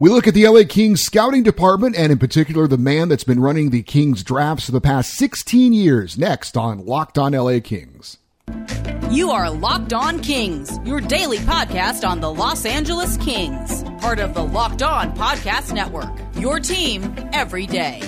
We look at the LA Kings scouting department and in particular the man that's been running the Kings drafts for the past 16 years next on Locked On LA Kings. You are Locked On Kings, your daily podcast on the Los Angeles Kings, part of the Locked On Podcast Network. Your team every day.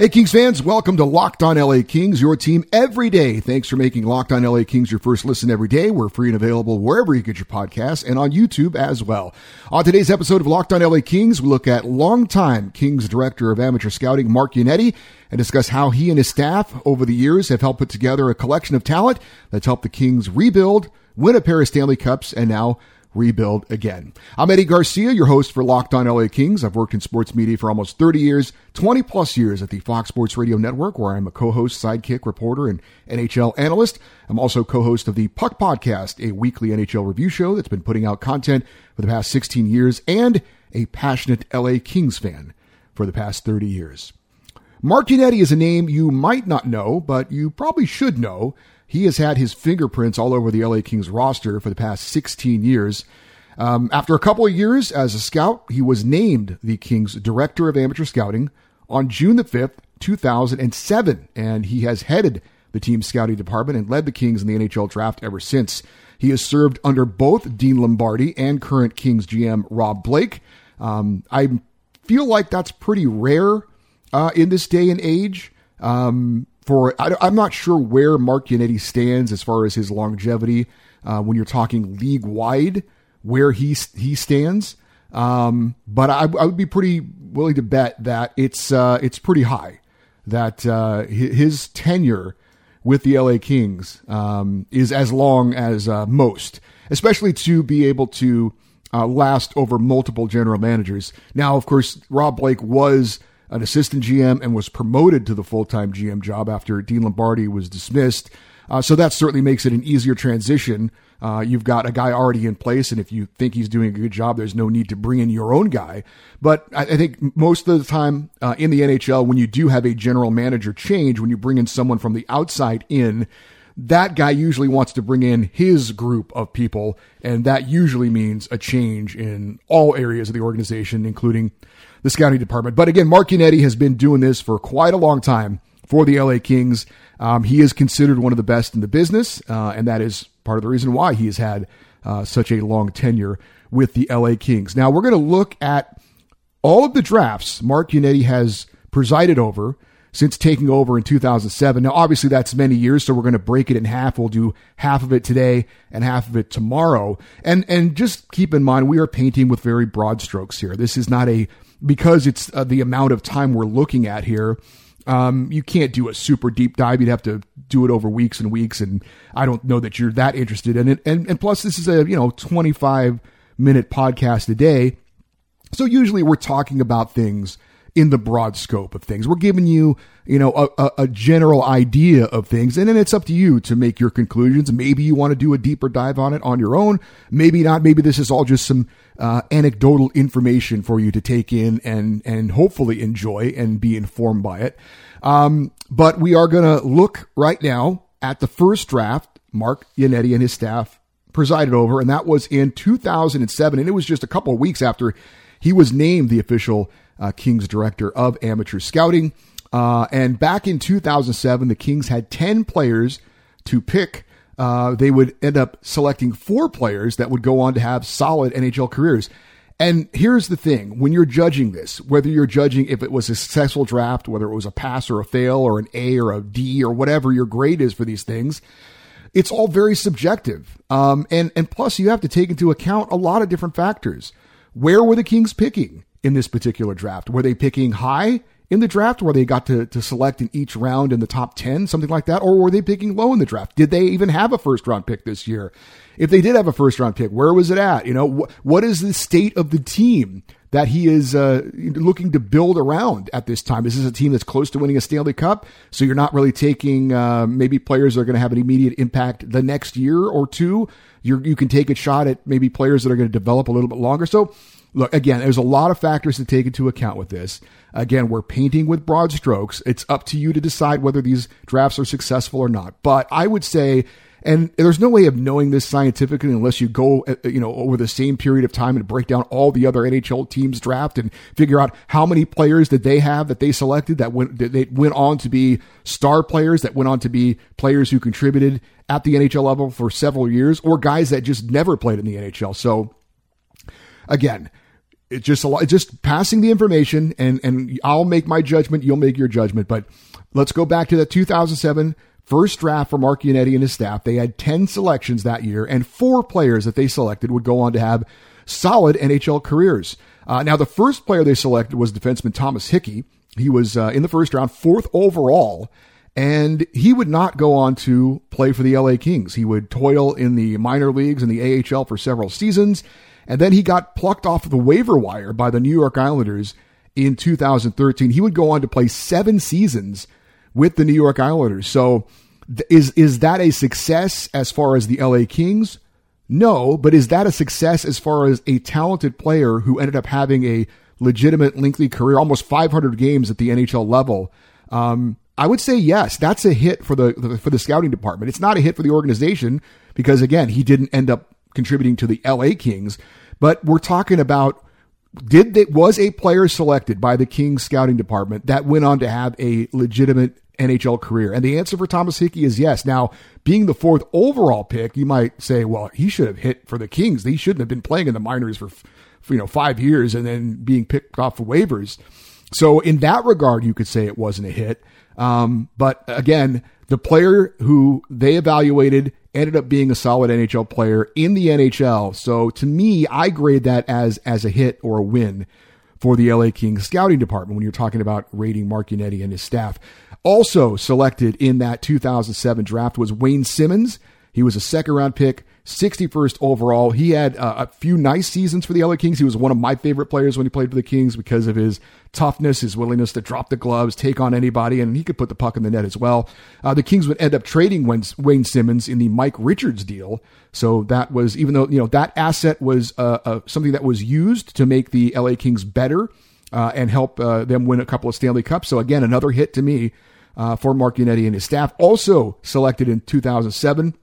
Hey, Kings fans, welcome to Locked On LA Kings, your team every day. Thanks for making Locked On LA Kings your first listen every day. We're free and available wherever you get your podcasts and on YouTube as well. On today's episode of Locked On LA Kings, we look at longtime Kings director of amateur scouting, Mark Yannetti, and discuss how he and his staff over the years have helped put together a collection of talent that's helped the Kings rebuild, win a pair of Stanley Cups, and now rebuild again. I'm Eddie Garcia, your host for Locked On LA Kings. I've worked in sports media for almost 30 years, 20 plus years at the Fox Sports Radio Network, where I'm a co-host, sidekick, reporter, and NHL analyst. I'm also co-host of the Puck Podcast, a weekly NHL review show that's been putting out content for the past 16 years, and a passionate LA Kings fan for the past 30 years. Mark Yannetti is a name you might not know, but you probably should know he has had his fingerprints all over the LA Kings roster for the past 16 years. Um, after a couple of years as a scout, he was named the Kings Director of Amateur Scouting on June the 5th, 2007, and he has headed the team's scouting department and led the Kings in the NHL draft ever since. He has served under both Dean Lombardi and current Kings GM Rob Blake. Um, I feel like that's pretty rare uh, in this day and age. Um, for I, am not sure where Mark Yannetti stands as far as his longevity uh, when you're talking league wide, where he he stands. Um, but I, I, would be pretty willing to bet that it's uh, it's pretty high. That uh, his tenure with the LA Kings um, is as long as uh, most, especially to be able to uh, last over multiple general managers. Now, of course, Rob Blake was an assistant GM and was promoted to the full time GM job after Dean Lombardi was dismissed. Uh, so that certainly makes it an easier transition. Uh, you've got a guy already in place, and if you think he's doing a good job, there's no need to bring in your own guy. But I, I think most of the time uh, in the NHL, when you do have a general manager change, when you bring in someone from the outside in, that guy usually wants to bring in his group of people, and that usually means a change in all areas of the organization, including the scouting department. But again, Mark Yannetti has been doing this for quite a long time for the LA Kings. Um, he is considered one of the best in the business, uh, and that is part of the reason why he has had uh, such a long tenure with the LA Kings. Now, we're going to look at all of the drafts Mark Yannetti has presided over since taking over in 2007. Now, obviously, that's many years, so we're going to break it in half. We'll do half of it today and half of it tomorrow. And and just keep in mind, we are painting with very broad strokes here. This is not a because it's uh, the amount of time we're looking at here. Um, you can't do a super deep dive. You'd have to do it over weeks and weeks, and I don't know that you're that interested in it. And and plus, this is a you know 25 minute podcast a day, so usually we're talking about things in the broad scope of things. We're giving you, you know, a, a, a, general idea of things, and then it's up to you to make your conclusions. Maybe you want to do a deeper dive on it on your own. Maybe not. Maybe this is all just some uh, anecdotal information for you to take in and and hopefully enjoy and be informed by it. Um, but we are going to look right now at the first draft. Mark Yannetti and his staff presided over, and that was in 2007, and it was just a couple of weeks after he was named the official uh, Kings director of amateur scouting. Uh, and back in 2007, the Kings had 10 players to pick. Uh, they would end up selecting four players that would go on to have solid NHL careers. And here's the thing when you're judging this, whether you're judging if it was a successful draft, whether it was a pass or a fail or an A or a D or whatever your grade is for these things, it's all very subjective. Um, and, and plus, you have to take into account a lot of different factors. Where were the Kings picking? In this particular draft? Were they picking high in the draft where they got to, to select in each round in the top 10, something like that? Or were they picking low in the draft? Did they even have a first round pick this year? If they did have a first round pick, where was it at? You know, wh- what is the state of the team that he is uh, looking to build around at this time? Is this a team that's close to winning a Stanley Cup? So you're not really taking uh, maybe players that are going to have an immediate impact the next year or two. you you can take a shot at maybe players that are going to develop a little bit longer. So look, again, there's a lot of factors to take into account with this. Again, we're painting with broad strokes. It's up to you to decide whether these drafts are successful or not. But I would say and there's no way of knowing this scientifically unless you go, uh, you know, over the same period of time and break down all the other NHL teams draft and figure out how many players did they have that they selected that went, that they went on to be star players that went on to be players who contributed at the NHL level for several years or guys that just never played in the NHL. So again, it's just a lot, just passing the information and, and I'll make my judgment. You'll make your judgment, but let's go back to that 2007 first draft for Mark Yannetti and his staff, they had 10 selections that year, and four players that they selected would go on to have solid NHL careers. Uh, now, the first player they selected was defenseman Thomas Hickey. He was uh, in the first round, fourth overall, and he would not go on to play for the LA Kings. He would toil in the minor leagues and the AHL for several seasons, and then he got plucked off the waiver wire by the New York Islanders in 2013. He would go on to play seven seasons with the New York Islanders. So is is that a success as far as the LA Kings? No, but is that a success as far as a talented player who ended up having a legitimate lengthy career, almost 500 games at the NHL level? Um, I would say yes. That's a hit for the for the scouting department. It's not a hit for the organization because again, he didn't end up contributing to the LA Kings. But we're talking about did that was a player selected by the Kings scouting department that went on to have a legitimate NHL career? And the answer for Thomas Hickey is yes. Now, being the fourth overall pick, you might say, well, he should have hit for the Kings. He shouldn't have been playing in the minors for, for you know, five years and then being picked off for waivers. So in that regard, you could say it wasn't a hit. Um, but again, the player who they evaluated ended up being a solid NHL player in the NHL. So to me, I grade that as as a hit or a win for the LA Kings scouting department when you're talking about rating Mark Yannetti and his staff. Also selected in that 2007 draft was Wayne Simmonds. He was a second round pick, 61st overall. He had uh, a few nice seasons for the LA Kings. He was one of my favorite players when he played for the Kings because of his toughness, his willingness to drop the gloves, take on anybody, and he could put the puck in the net as well. Uh, the Kings would end up trading Wayne Simmonds in the Mike Richards deal. So that was, even though, you know, that asset was uh, uh something that was used to make the LA Kings better uh, and help uh, them win a couple of Stanley Cups. So again, another hit to me for Mark Yannetti and his staff. Also selected in 2007,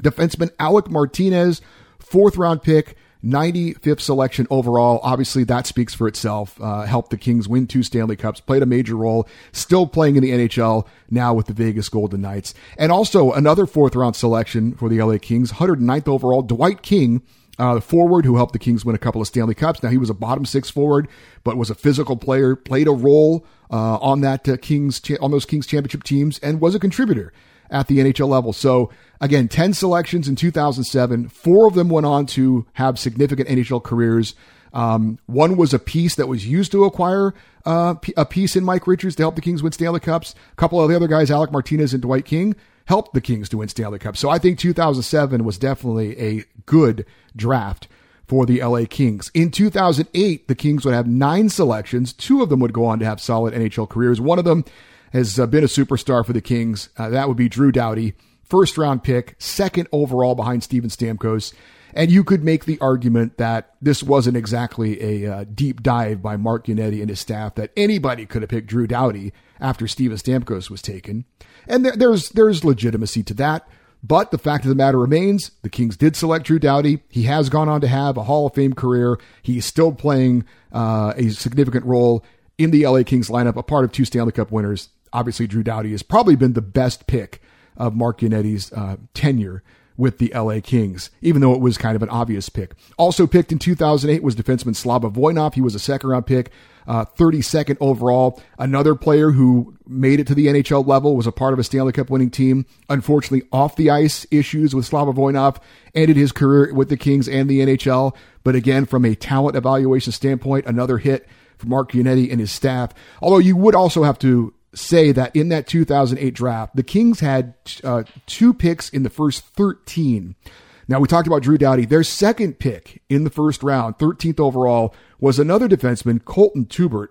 defenseman Alec Martinez, fourth round pick. 95th selection overall. Obviously, that speaks for itself. Uh, helped the Kings win two Stanley Cups, played a major role, still playing in the NHL now with the Vegas Golden Knights. And also another fourth round selection for the LA Kings, 109th overall, Dwight King, uh, the forward who helped the Kings win a couple of Stanley Cups. Now he was a bottom six forward, but was a physical player, played a role uh, on that uh, Kings on those Kings championship teams, and was a contributor at the NHL level. So again, ten selections in 2007. Four of them went on to have significant NHL careers. Um, one was a piece that was used to acquire uh, a piece in Mike Richards to help the Kings win Stanley Cups. A couple of the other guys, Alec Martinez and Dwight King, helped the Kings to win Stanley Cups. So I think 2007 was definitely a good draft for the LA Kings. In 2008, the Kings would have nine selections. Two of them would go on to have solid NHL careers. One of them has uh, been a superstar for the Kings. Uh, that would be Drew Doughty, first round pick, second overall behind Steven Stamkos. And you could make the argument that this wasn't exactly a uh, deep dive by Mark Yannetti and his staff that anybody could have picked Drew Doughty after Steven Stamkos was taken. And there, there's there's legitimacy to that. But the fact of the matter remains, the Kings did select Drew Doughty. He has gone on to have a Hall of Fame career. He's still playing uh, a significant role in the LA Kings lineup, a part of two Stanley Cup winners. Obviously, Drew Doughty has probably been the best pick of Mark Yannetti's uh, tenure with the LA Kings, even though it was kind of an obvious pick. Also picked in 2008 was defenseman Slava Voinov. He was a second round pick uh, 32nd overall. Another player who made it to the NHL level was a part of a Stanley Cup winning team. Unfortunately, off the ice issues with Slava Voinov ended his career with the Kings and the NHL. But again, from a talent evaluation standpoint, another hit for Mark Yannetti and his staff. Although you would also have to say that in that 2008 draft, the Kings had uh, two picks in the first 13. Now, we talked about Drew Doughty. Their second pick in the first round, 13th overall, was another defenseman, Colten Teubert.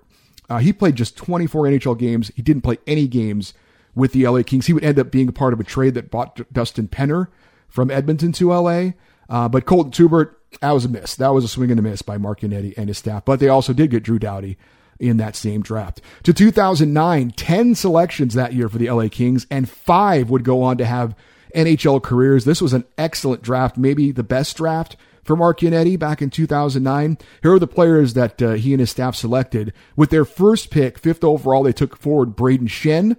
Uh, he played just 24 NHL games. He didn't play any games with the LA Kings. He would end up being a part of a trade that bought Dustin Penner from Edmonton to LA. Uh, but Colten Teubert, that was a miss. That was a swing and a miss by Mark Yannetti and his staff. But they also did get Drew Doughty in that same draft. To 2009, 10 selections that year for the LA Kings, and five would go on to have NHL careers. This was an excellent draft, maybe the best draft for Mark Yannetti back in 2009. Here are the players that uh, he and his staff selected. With their first pick, fifth overall, they took forward Brayden Schenn.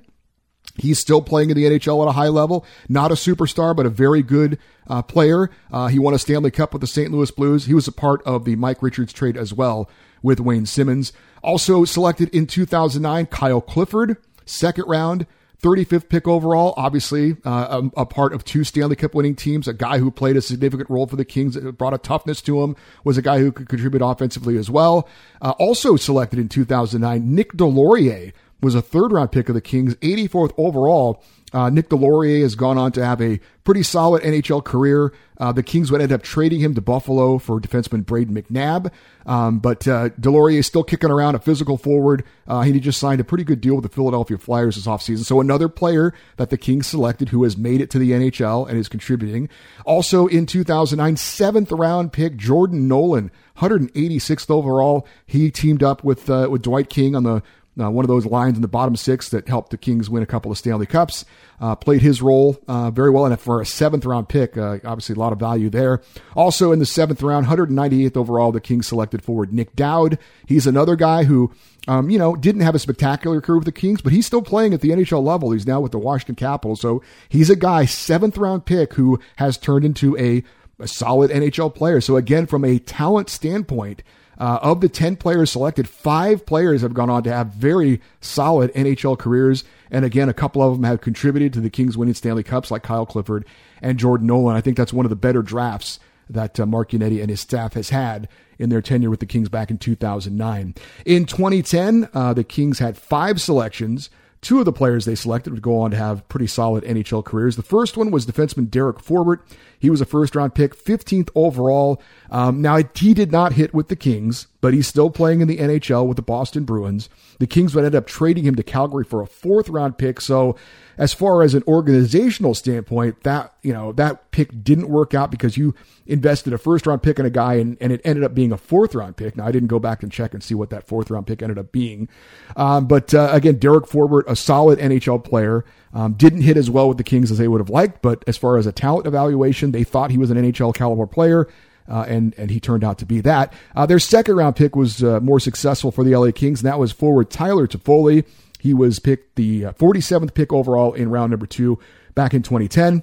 He's still playing in the NHL at a high level. Not a superstar, but a very good uh, player. Uh, he won a Stanley Cup with the St. Louis Blues. He was a part of the Mike Richards trade as well with Wayne Simmonds. Also selected in 2009, Kyle Clifford, second round. 35th pick overall, obviously uh, a, a, part of two Stanley Cup winning teams. A guy who played a significant role for the Kings, brought a toughness to him, was a guy who could contribute offensively as well. Uh, also selected in 2009, Nick Deslauriers was a third round pick of the Kings, 84th overall. Uh, Nick Deslauriers has gone on to have a pretty solid NHL career. Uh, the Kings would end up trading him to Buffalo for defenseman Brayden McNabb. Um, but uh, Deslauriers is still kicking around, a physical forward. Uh, he just signed a pretty good deal with the Philadelphia Flyers this offseason. So another player that the Kings selected who has made it to the NHL and is contributing. Also in 2009, seventh round pick Jordan Nolan, 186th overall. He teamed up with uh, with Dwight King on the uh, one of those lines in the bottom six that helped the Kings win a couple of Stanley Cups. Uh, played his role uh, very well, and for a seventh round pick, uh, obviously a lot of value there. Also in the seventh round, 198th overall, the Kings selected forward Nick Dowd. He's another guy who, um, you know, didn't have a spectacular career with the Kings, but he's still playing at the NHL level. He's now with the Washington Capitals, so he's a guy seventh round pick who has turned into a, a solid NHL player. So again, from a talent standpoint. Uh, of the 10 players selected, five players have gone on to have very solid NHL careers. And again, a couple of them have contributed to the Kings winning Stanley Cups, like Kyle Clifford and Jordan Nolan. I think that's one of the better drafts that uh, Mark Yannetti and his staff has had in their tenure with the Kings back in 2009. In 2010, uh, the Kings had five selections. Two of the players they selected would go on to have pretty solid NHL careers. The first one was defenseman Derek Forbort. He was a first round pick, 15th overall. Um, now, he did not hit with the Kings, but he's still playing in the NHL with the Boston Bruins. The Kings would end up trading him to Calgary for a fourth round pick. So, as far as an organizational standpoint, that, you know, that pick didn't work out because you invested a first round pick in a guy and, and it ended up being a fourth round pick. Now, I didn't go back and check and see what that fourth round pick ended up being. Um, but uh, again, Derek Forbort, a solid NHL player, um, didn't hit as well with the Kings as they would have liked. But as far as a talent evaluation, they thought he was an NHL caliber player. Uh, and and he turned out to be that. Uh, their second round pick was uh, more successful for the LA Kings, and that was forward Tyler Toffoli. He was picked the 47th uh, pick overall in round number two back in 2010.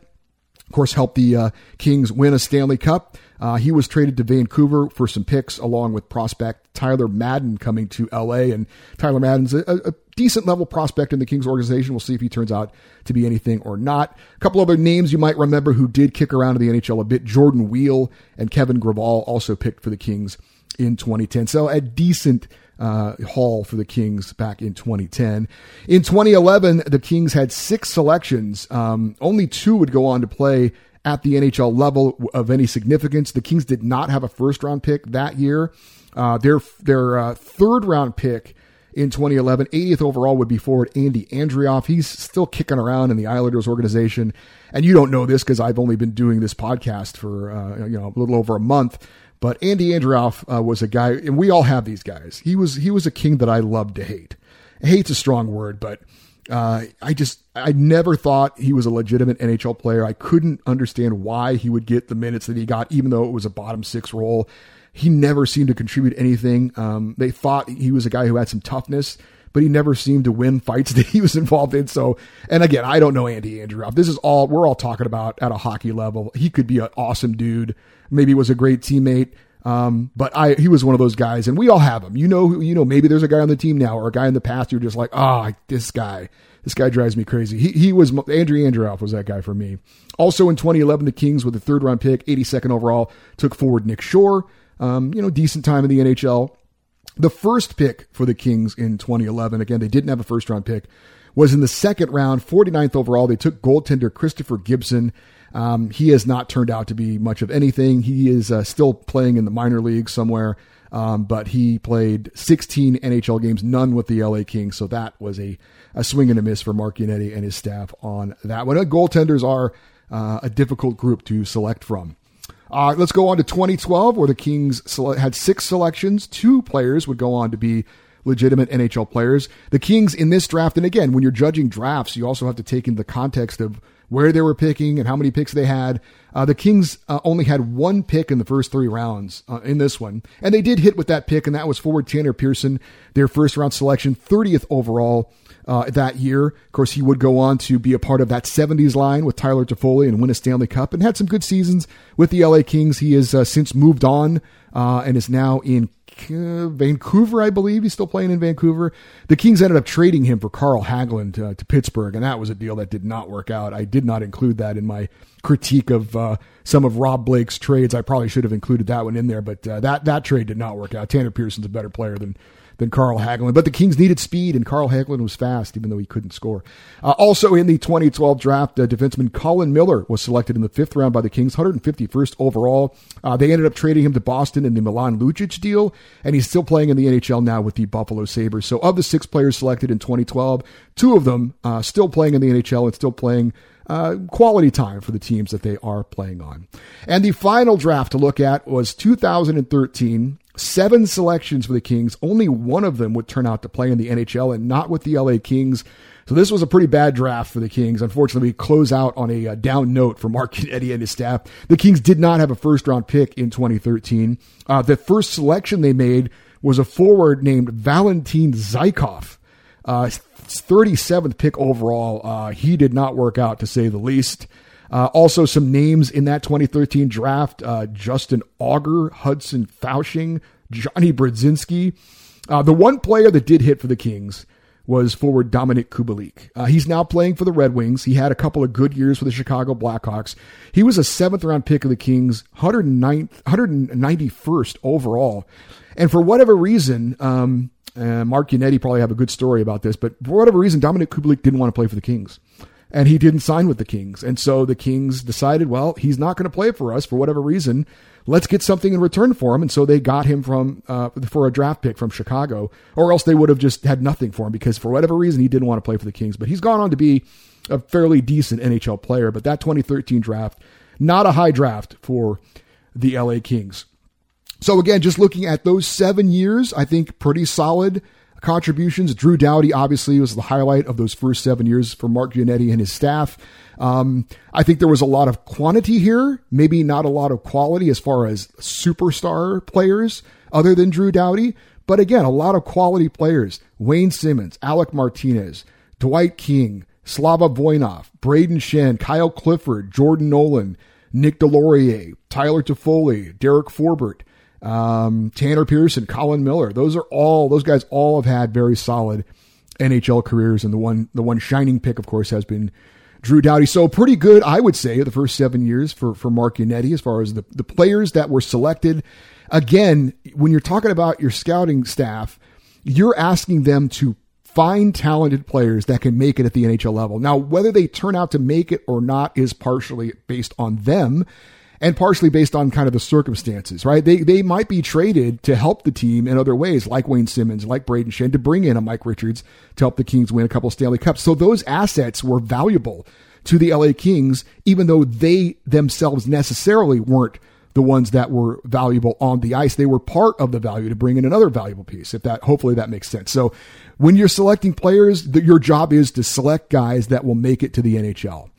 Of course, helped the uh, Kings win a Stanley Cup. Uh, he was traded to Vancouver for some picks, along with prospect Tyler Madden coming to LA. And Tyler Madden's a, a, decent level prospect in the Kings organization. We'll see if he turns out to be anything or not. A couple other names you might remember who did kick around in the NHL a bit Jordan Weal and Kevin Gravel also picked for the Kings in 2010. So a decent uh, haul for the Kings back in 2010. In 2011, the Kings had six selections. Um, only two would go on to play at the NHL level of any significance. The Kings did not have a first round pick that year. Uh, their their uh, third round pick in 2011, 80th overall would be forward Andy Andreoff. He's still kicking around in the Islanders organization, and you don't know this because I've only been doing this podcast for uh, you know a little over a month. But Andy Andreoff uh, was a guy, and we all have these guys. He was he was a king that I loved to hate. Hate's a strong word, but uh, I just I never thought he was a legitimate NHL player. I couldn't understand why he would get the minutes that he got, even though it was a bottom six role. He never seemed to contribute anything. Um, they thought he was a guy who had some toughness, but he never seemed to win fights that he was involved in. So, and again, I don't know Andy Andreoff. This is all we're all talking about at a hockey level. He could be an awesome dude maybe was a great teammate. Um, but I, he was one of those guys, and we all have them. You know, you know, maybe there's a guy on the team now or a guy in the past you're just like, ah, oh, this guy, this guy drives me crazy. He, he was Andrew Andreoff was that guy for me. Also in 2011, the Kings with a third round pick, 82nd overall, took forward Nick Shore. Um, you know, decent time in the NHL. The first pick for the Kings in 2011, again, they didn't have a first round pick, was in the second round, 49th overall. They took goaltender Christopher Gibson. Um, he has not turned out to be much of anything. He is uh, still playing in the minor league somewhere, um, but he played 16 NHL games, none with the LA Kings. So that was a, a swing and a miss for Mark Yannetti and his staff on that one. Uh, goaltenders are uh, a difficult group to select from. Uh, let's go on to 2012, where the Kings sele- had six selections. Two players would go on to be legitimate NHL players. The Kings in this draft, and again, when you're judging drafts, you also have to take into the context of where they were picking and how many picks they had. Uh, the Kings uh, only had one pick in the first three rounds uh, in this one, and they did hit with that pick, and that was forward Tanner Pearson, their first round selection, 30th overall uh, that year. Of course, he would go on to be a part of that 70s line with Tyler Toffoli and win a Stanley Cup and had some good seasons with the LA Kings. He has uh, since moved on uh, and is now in Vancouver, I believe. He's still playing in Vancouver. The Kings ended up trading him for Carl Hagelin to Pittsburgh, and that was a deal that did not work out. I did not include that in my critique of uh, some of Rob Blake's trades. I probably should have included that one in there, but uh, that that trade did not work out. Tanner Pearson's a better player than than Carl Hagelin. But the Kings needed speed, and Carl Hagelin was fast, even though he couldn't score. Uh, also in the 2012 draft, uh, defenseman Colin Miller was selected in the fifth round by the Kings, 151st overall. Uh, they ended up trading him to Boston in the Milan Lucic deal, and he's still playing in the NHL now with the Buffalo Sabres. So of the six players selected in 2012, two of them uh, still playing in the NHL and still playing uh, quality time for the teams that they are playing on. And the final draft to look at was 2013. Seven selections for the Kings. Only one of them would turn out to play in the NHL and not with the LA Kings. So this was a pretty bad draft for the Kings. Unfortunately, we close out on a, uh, down note for Mark Eddie and his staff. The Kings did not have a first round pick in 2013. Uh, the first selection they made was a forward named Valentin Zykov. Uh, 37th pick overall. Uh, he did not work out to say the least. Uh, also, some names in that 2013 draft uh, Justin Auger, Hudson Fasching, Johnny Brodzinski. Uh, the one player that did hit for the Kings was forward Dominik Kubalik. Uh, he's now playing for the Red Wings. He had a couple of good years for the Chicago Blackhawks. He was a seventh round pick of the Kings, 109th, 191st overall. And for whatever reason, um, uh, Mark Yannetti probably have a good story about this, but for whatever reason, Dominik Kubalik didn't want to play for the Kings and he didn't sign with the Kings. And so the Kings decided, well, he's not going to play for us for whatever reason. Let's get something in return for him. And so they got him from uh, for a draft pick from Chicago, or else they would have just had nothing for him because for whatever reason he didn't want to play for the Kings. But he's gone on to be a fairly decent NHL player. But that 2013 draft, not a high draft for the LA Kings. So again, just looking at those seven years, I think pretty solid contributions. Drew Doughty obviously was the highlight of those first seven years for Mark Yannetti and his staff. Um, I think there was a lot of quantity here, maybe not a lot of quality as far as superstar players other than Drew Doughty. but again, a lot of quality players. Wayne Simmonds, Alec Martinez, Dwight King, Slava Voinov, Brayden Schenn, Kyle Clifford, Jordan Nolan, Nick Deslauriers, Tyler Toffoli, Derek Forbort, um, Tanner Pearson, Colin Miller. Those are all those guys all have had very solid NHL careers, and the one the one shining pick, of course, has been Drew Doughty. So pretty good, I would say, the first seven years for for Mark Yannetti as far as the the players that were selected. Again, when you're talking about your scouting staff, you're asking them to find talented players that can make it at the NHL level. Now, whether they turn out to make it or not is partially based on them and partially based on kind of the circumstances, right? They they might be traded to help the team in other ways, like Wayne Simmonds, like Brayden Schenn, to bring in a Mike Richards to help the Kings win a couple Stanley Cups. So those assets were valuable to the LA Kings, even though they themselves necessarily weren't the ones that were valuable on the ice. They were part of the value to bring in another valuable piece. If that, hopefully that makes sense. So when you're selecting players, your job is to select guys that will make it to the NHL.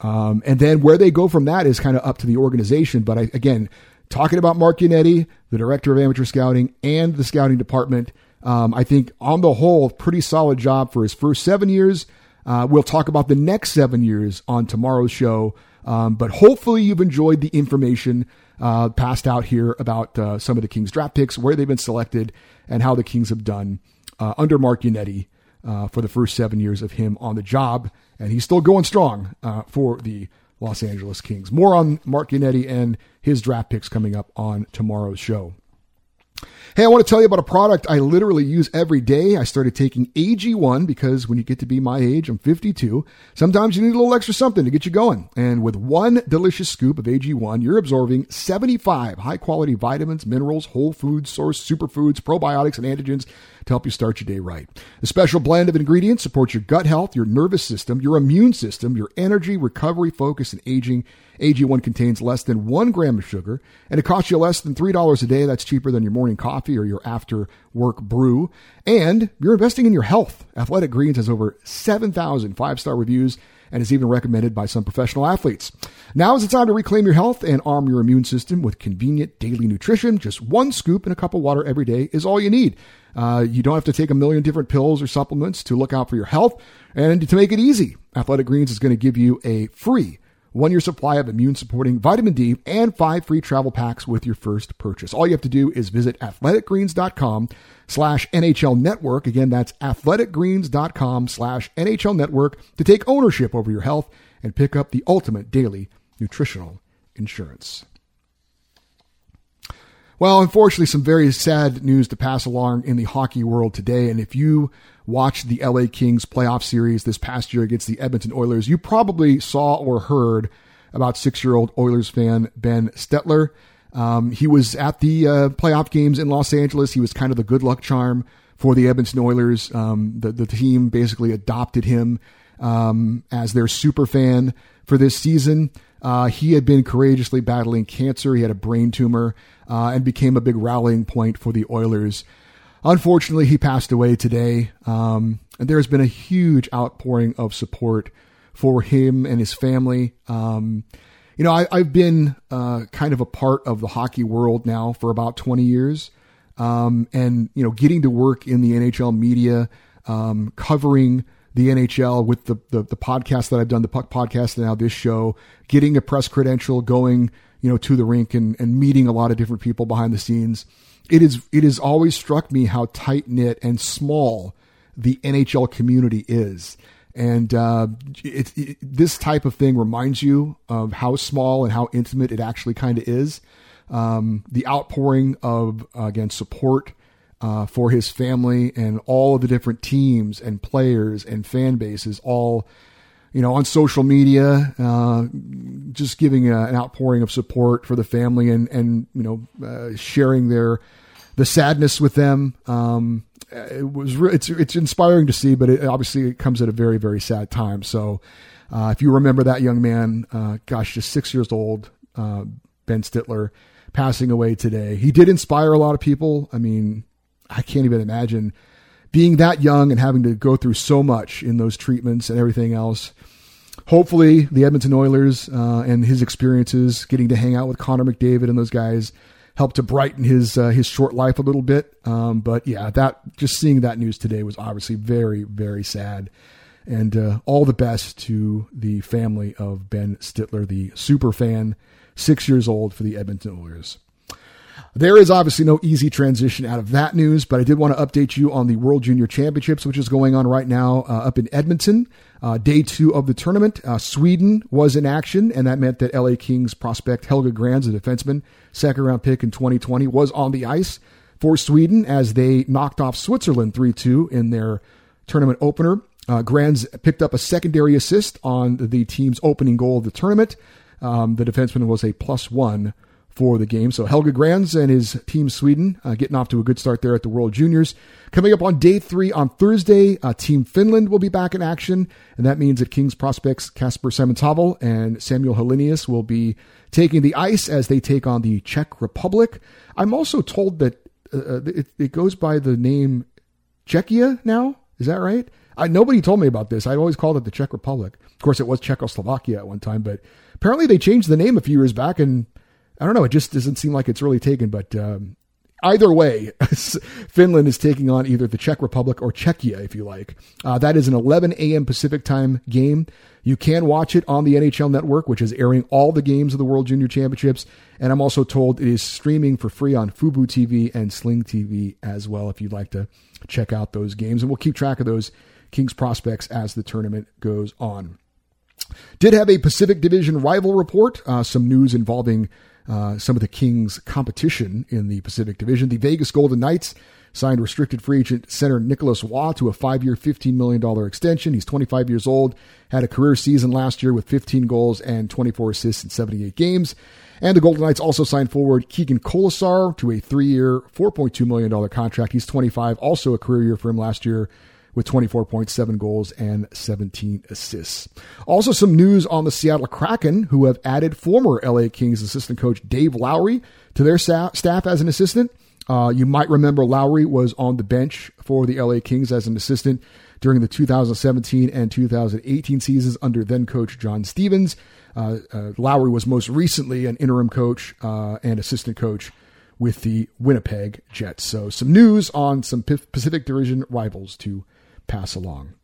Um, and then where they go from that is kind of up to the organization. But I, again, talking about Mark Yannetti, the director of amateur scouting and the scouting department, um, I think on the whole, pretty solid job for his first seven years. Uh, we'll talk about the next seven years on tomorrow's show. Um, but hopefully you've enjoyed the information uh, passed out here about uh, some of the Kings draft picks, where they've been selected, and how the Kings have done uh, under Mark Yannetti uh, for the first seven years of him on the job and he's still going strong uh, for the Los Angeles Kings. More on Mark Yannetti and his draft picks coming up on tomorrow's show. Hey, I want to tell you about a product I literally use every day. I started taking AG1 because when you get to be my age, I'm 52, sometimes you need a little extra something to get you going. And with one delicious scoop of AG1, you're absorbing 75 high quality vitamins, minerals, whole food source superfoods, probiotics, and antigens to help you start your day right. The special blend of ingredients supports your gut health, your nervous system, your immune system, your energy, recovery, focus, and aging. AG1 contains less than one gram of sugar, and it costs you less than $3 a day. That's cheaper than your morning coffee or your after work brew. And you're investing in your health. Athletic Greens has over 7,000 five star reviews and is even recommended by some professional athletes. Now is the time to reclaim your health and arm your immune system with convenient daily nutrition. Just one scoop in a cup of water every day is all you need. Uh, you don't have to take a million different pills or supplements to look out for your health. And to make it easy, Athletic Greens is going to give you a free one year supply of immune supporting vitamin D and five free travel packs with your first purchase. All you have to do is visit athleticgreens.com slash NHL network. Again, that's athleticgreens.com slash NHL network to take ownership over your health and pick up the ultimate daily nutritional insurance. Well, unfortunately, some very sad news to pass along in the hockey world today. And if you watched the LA Kings playoff series this past year against the Edmonton Oilers, you probably saw or heard about six year old Oilers fan Ben Stelter. Um, he was at the uh, playoff games in Los Angeles. He was kind of the good luck charm for the Edmonton Oilers. Um, the, the team basically adopted him um, as their super fan for this season. Uh, he had been courageously battling cancer. He had a brain tumor uh, and became a big rallying point for the Oilers. Unfortunately, he passed away today. Um, and there's been a huge outpouring of support for him and his family. Um, you know, I, have been uh, kind of a part of the hockey world now for about 20 years. Um, and, you know, getting to work in the NHL media, um, covering the NHL with the, the, the podcast that I've done, the Puck podcast, and now this show, getting a press credential, going you know to the rink and, and meeting a lot of different people behind the scenes. It is it has always struck me how tight knit and small the NHL community is. And uh, it, it, this type of thing reminds you of how small and how intimate it actually kind of is. Um, the outpouring of, uh, again, support uh, for his family and all of the different teams and players and fan bases all you know on social media uh, just giving a, an outpouring of support for the family and and you know uh, sharing their the sadness with them. Um, it was re- it's it's inspiring to see but it obviously it comes at a very very sad time. So uh, if you remember that young man uh, gosh just six years old uh, Ben Stelter passing away today he did inspire a lot of people. I mean I can't even imagine being that young and having to go through so much in those treatments and everything else. Hopefully, the Edmonton Oilers uh, and his experiences, getting to hang out with Connor McDavid and those guys, helped to brighten his uh, his short life a little bit. Um, but yeah, that just seeing that news today was obviously very very sad. And uh, all the best to the family of Ben Stelter, the super fan, six years old for the Edmonton Oilers. There is obviously no easy transition out of that news, but I did want to update you on the World Junior Championships, which is going on right now uh, up in Edmonton. Uh, day two of the tournament, uh, Sweden was in action, and that meant that LA Kings prospect Helge Grans, a defenseman, second round pick in 2020, was on the ice for Sweden as they knocked off Switzerland 3 2 in their tournament opener. Uh, Grans picked up a secondary assist on the team's opening goal of the tournament. Um, the defenseman was a plus one for the game. So Helge Grans and his team Sweden uh, getting off to a good start there at the World Juniors. Coming up on day three on Thursday, uh, Team Finland will be back in action, and that means that Kings prospects Kasper Simontaival and Samuel Helenius will be taking the ice as they take on the Czech Republic. I'm also told that uh, uh it, it, goes by the name Czechia now. Is that right? I, nobody told me about this. I always called it the Czech Republic. Of course, it was Czechoslovakia at one time, but apparently they changed the name a few years back and I don't know. It just doesn't seem like it's really taken. But um, either way, Finland is taking on either the Czech Republic or Czechia, if you like. Uh, that is an 11 a.m. Pacific time game. You can watch it on the NHL Network, which is airing all the games of the World Junior Championships. And I'm also told it is streaming for free on Fubo TV and Sling TV as well, if you'd like to check out those games. And we'll keep track of those Kings prospects as the tournament goes on. Did have a Pacific Division rival report, uh, some news involving uh, some of the Kings' competition in the Pacific Division. The Vegas Golden Knights signed restricted free agent center Nicolas Roy to a five year, $15 million extension. He's 25 years old, had a career season last year with 15 goals and 24 assists in 78 games. And the Golden Knights also signed forward Keegan Kolesar to a three year, $4.2 million contract. He's 25, also a career year for him last year with 24.7 goals and 17 assists. Also, some news on the Seattle Kraken, who have added former LA Kings assistant coach Dave Lowry to their staff as an assistant. Uh, you might remember Lowry was on the bench for the LA Kings as an assistant during the 2017 and 2018 seasons under then coach John Stevens. Uh, uh, Lowry was most recently an interim coach uh, and assistant coach with the Winnipeg Jets. So, some news on some Pacific Division rivals to pass along.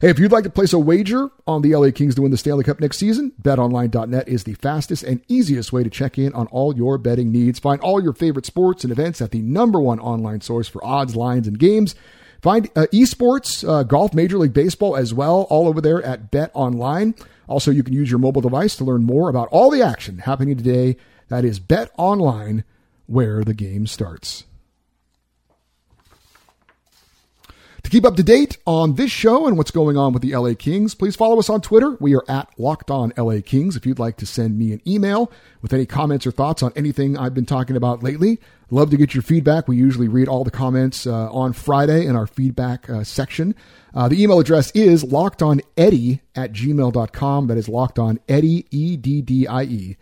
Hey, if you'd like to place a wager on the LA Kings to win the Stanley Cup next season, betonline.net is the fastest and easiest way to check in on all your betting needs. Find all your favorite sports and events at the number one online source for odds, lines, and games. Find uh, esports, uh, golf, Major League Baseball as well, all over there at Bet Online. Also, you can use your mobile device to learn more about all the action happening today. That is Bet Online, where the game starts. To keep up to date on this show and what's going on with the LA Kings, please follow us on Twitter. We are at Locked On LA Kings. If you'd like to send me an email with any comments or thoughts on anything I've been talking about lately, love to get your feedback. We usually read all the comments uh, on Friday in our feedback uh, section. Uh, the email address is lockedoneddie at gmail.com. That is locked on Eddie, E D D I E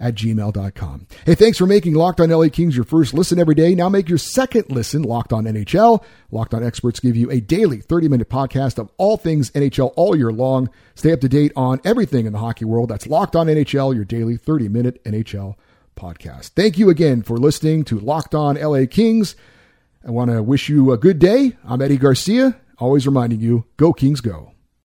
at gmail.com. Hey, thanks for making Locked On LA Kings your first listen every day. Now make your second listen Locked On NHL. Locked On experts give you a daily 30 minute podcast of all things NHL all year long. Stay up to date on everything in the hockey world. That's Locked On NHL, your daily 30 minute NHL podcast. Thank you again for listening to Locked On LA Kings. I want to wish you a good day. I'm Eddie Garcia, always reminding you, go Kings go.